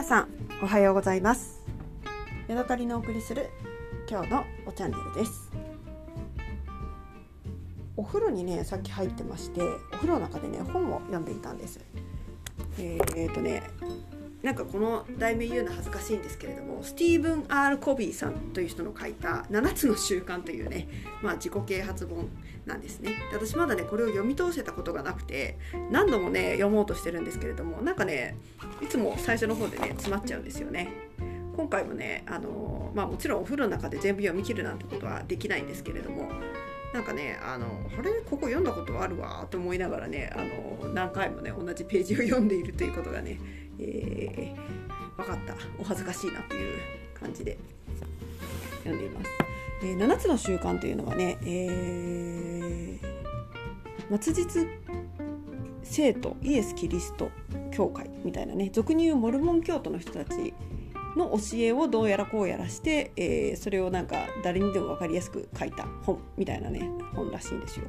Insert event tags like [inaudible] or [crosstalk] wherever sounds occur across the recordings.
皆さんおはようございます。ヤドカリのお送りする今日のおチャンネルです。お風呂にねさっき入ってましてお風呂の中でね本を読んでいたんです。えー、っとねなんかこの題名言うの恥ずかしいんですけれどもスティーブン・ R・ コビーさんという人の書いた「7つの習慣」というね、まあ、自己啓発本なんですね。で私まだねこれを読み通せたことがなくて何度もね読もうとしてるんですけれどもなんかねいつも最初の方でね詰まっちゃうんですよね。今回もねあの、まあ、もちろんお風呂の中で全部読み切るなんてことはできないんですけれどもなんかねあのあれ？ここ読んだことあるわ？と思いながらねあの何回もね同じページを読んでいるということがねえー、分かったお恥ずかしいなという感じで読んでいます。えー、7つの習慣というのはね、えー、末日生徒イエス・キリスト教会みたいなね俗に言うモルモン教徒の人たちの教えをどうやらこうやらして、えー、それをなんか誰にでも分かりやすく書いた本みたいなね本らしいんですよ。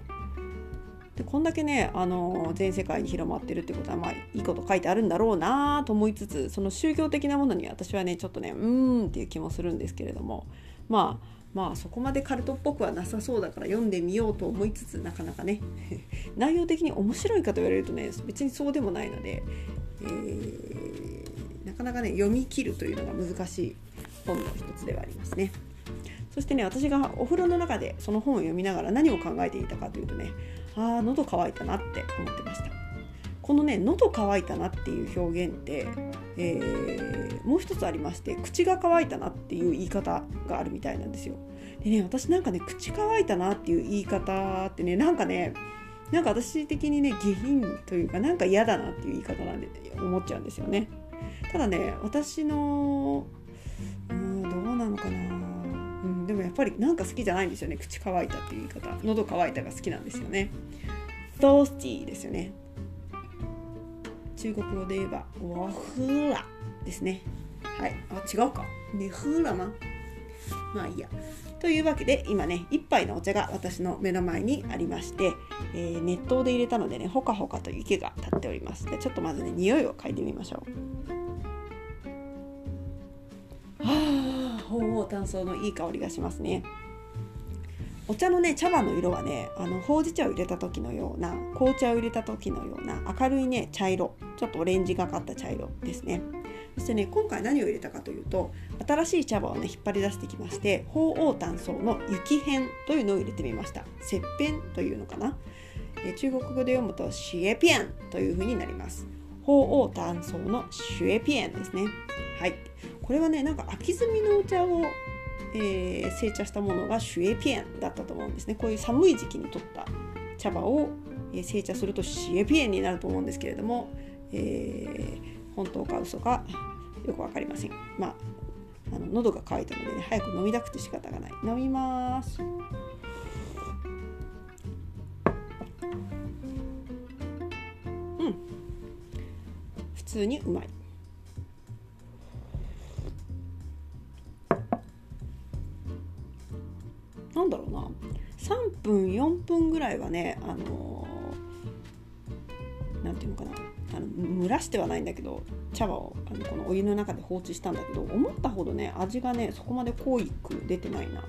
でこんだけねあの全世界に広まってるってことはまあいいこと書いてあるんだろうなと思いつつその宗教的なものに私はねちょっとねうーんっていう気もするんですけれどもまあまあそこまでカルトっぽくはなさそうだから読んでみようと思いつつなかなかね [laughs] 内容的に面白いかと言われるとね別にそうでもないので、えー、なかなかね読み切るというのが難しい本の一つではありますね。そしてね私がお風呂の中でその本を読みながら何を考えていたかというとねああ喉乾いたなって思ってました。このね喉乾いたなっていう表現って、えー、もう一つありまして口が乾いたなっていう言い方があるみたいなんですよ。でね私なんかね口乾いたなっていう言い方ってねなんかねなんか私的にね下品というかなんか嫌だなっていう言い方なんで思っちゃうんですよね。ただね私のうんどうなのかな、っぱりなんか好きじゃないんですよね。口乾いたっていう言い方。喉乾いたが好きなんですよね。トースティーですよね。中国語で言えばワフラですね。はい。あ違うか。ネフラマまあいいや。というわけで今ね一杯のお茶が私の目の前にありまして、えー、熱湯で入れたのでねほかほかと雪が立っております。でちょっとまずね匂いを嗅いでみましょう。鳳凰炭素のいい香りがしますねお茶のね茶葉の色はねあのほうじ茶を入れた時のような紅茶を入れた時のような明るいね茶色ちょっとオレンジがかった茶色ですねそしてね今回何を入れたかというと新しい茶葉をね引っ張り出してきまして鳳凰炭素の雪片というのを入れてみました雪片というのかな中国語で読むとシエピエンという風になります鳳凰炭素のシュエピエンですね。はい。これはねなんか秋摘みのお茶を、えー、製茶したものがシュエピエンだったと思うんですね。こういう寒い時期に取った茶葉を、えー、製茶するとシュエピエンになると思うんですけれども、えー、本当か嘘かよく分かりません。まああの喉が渇いたのでね早く飲みたくて仕方がない。飲みます。通にうまい。なんだろうな。3分4分ぐらいはねあの何て言うのかな。あの蒸らしてはないんだけど茶葉をあのこのお湯の中で放置したんだけど思ったほどね味がねそこまで濃いく出てないな。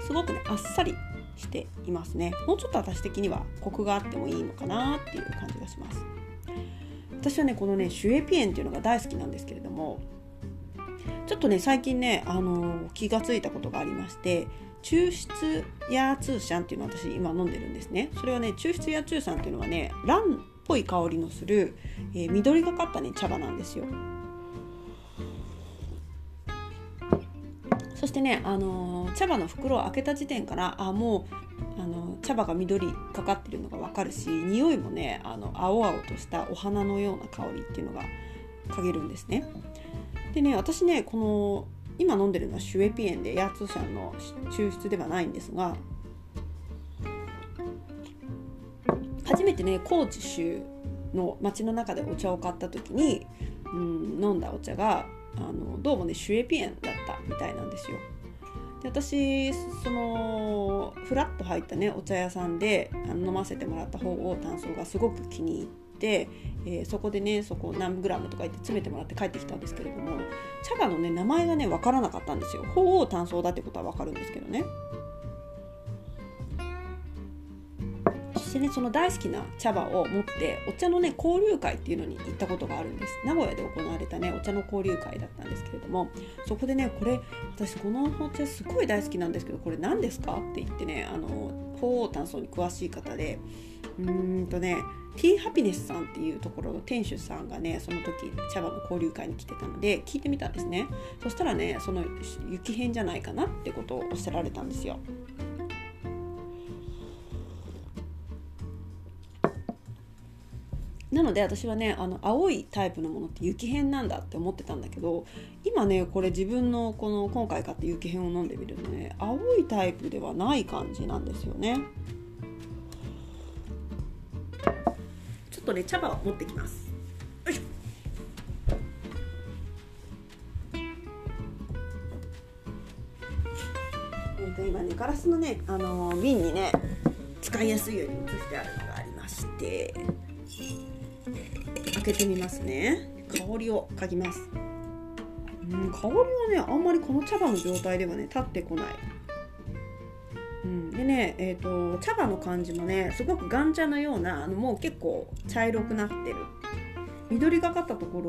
すごくねあっさりしていますね。もうちょっと私的にはコクがあってもいいのかなっていう感じがします。私はねこのねシュエピエンっていうのが大好きなんですけれどもちょっとね最近ね、あの気がついたことがありまして抽出ヤーツーシャンっていうのを私今飲んでるんですね。それはね抽出ヤーツーシャンっていうのはねランっぽい香りのする、えー、緑がかったね茶葉なんですよ。そしてね、あの、茶葉の袋を開けた時点からあもう、あの、茶葉が緑かかってるのが分かるし匂いもねあの青々としたお花のような香りっていうのが嗅げるんですね。でね私ねこの今飲んでるのはシュエピエンでヤーツシャンの抽出ではないんですが初めてね高知州の町の中でお茶を買った時に、うん、飲んだお茶があのどうもねシュエピエンだみたいなんですよ。で私そのフラッと入ったねお茶屋さんであの飲ませてもらった方を炭素がすごく気に入って、えー、そこでねそこ何グラムとか言って詰めてもらって帰ってきたんですけれども茶葉のね名前がね分からなかったんですよ鳳凰炭素だってことは分かるんですけどねしてねその大好きな茶葉を持ってお茶のね交流会っていうのに行ったことがあるんです。名古屋で行われたねお茶の交流会だったんですけれどもそこでねこれ私このお茶すごい大好きなんですけどこれ何ですかって言ってねあの鳳凰炭素に詳しい方でうーんとねティーハピネスさんっていうところの店主さんがねその時茶葉の交流会に来てたので聞いてみたんですね。そしたらねその雪片じゃないかなってことをおっしゃられたんですよ。なので私はねあの青いタイプのものって雪片なんだって思ってたんだけど今ねこれ自分のこの今回買った雪片を飲んでみるとね青いタイプではない感じなんですよね。ちょっとね茶葉を持ってきます。よいしょ。えー、と今ねガラスのね、あのー、瓶にね使いやすいように移してあるのがありまして。けてみますね。香りを嗅ぎます。うん香りはねあんまりこの茶葉の状態ではね立ってこない。うん、でね、えーと、茶葉の感じもねすごく岩茶のようなあのもう結構茶色くなってる。緑がかったとこ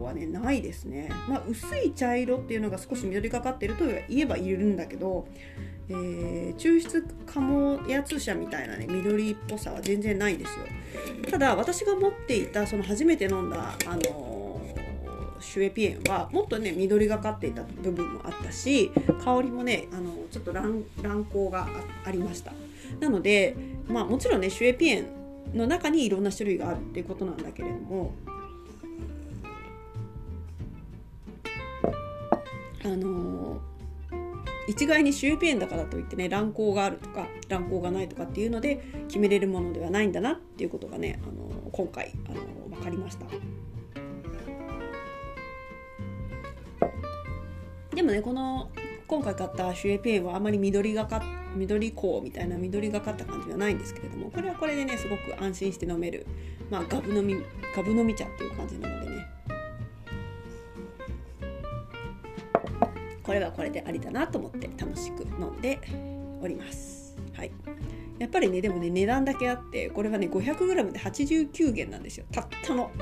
ろはねないですね、まあ、薄い茶色っていうのが少し緑がかってると言えばいるんだけど、えー、抽出カモヤツ社みたいなね緑っぽさは全然ないですよ。ただ私が持っていたその初めて飲んだあのシュエピエンはもっとね緑がかっていた部分もあったし香りもねあのちょっと乱乱光がありました。なのでまあもちろんねシュエピエンの中にいろんな種類があるっていうことなんだけれどもあの一概にシュエピエンだからといってね乱行があるとか乱行がないとかっていうので決めれるものではないんだなっていうことがね、あの今回、あの分かりました。でもねこの今回買ったシュエピエンはあまり緑がか緑香みたいな緑がかった感じはないんですけれどもこれはこれでねすごく安心して飲める、まあ、ガブ飲みガブ飲み茶っていう感じなのでねこれはこれでありだなと思って楽しく飲んでおります。はい、やっぱりねでもね値段だけあってこれはね 500g で89元なんですよ。たったの。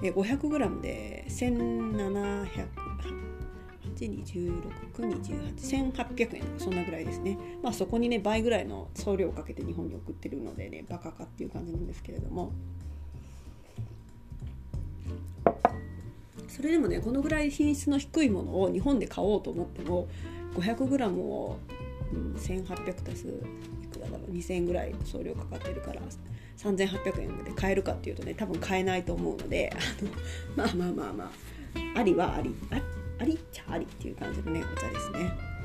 500g で1700 81628,1800円。そんなぐらいですね。まあそこにね倍ぐらいの送料をかけて日本に送ってるのでねバカかっていう感じなんですけれども。それでもねこのぐらい品質の低いものを日本で買おうと思っても 500g を、うん、1800足すいくらだろう2000円ぐらい送料かかってるから3800円で買えるかっていうとね多分買えないと思うのであのまあまあまあまあありはありあありっちゃありっていう感じのねお茶ですね。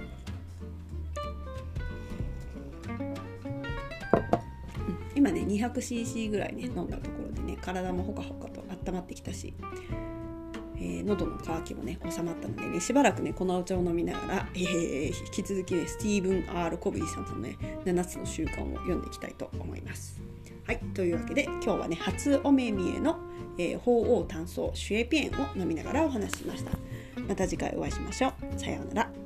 今ね 200cc ぐらいね飲んだところでね体もほかほかと温まってきたしえー、喉の渇きもね収まったのでねしばらくねこのお茶を飲みながら、えー、引き続きねスティーブン・ R・ コビーさんのね7つの習慣を読んでいきたいと思います。はいというわけで今日はね初お目見えの、えー、鳳凰炭素シュエピエンを飲みながらお話ししました。また次回お会いしましょう。さようなら。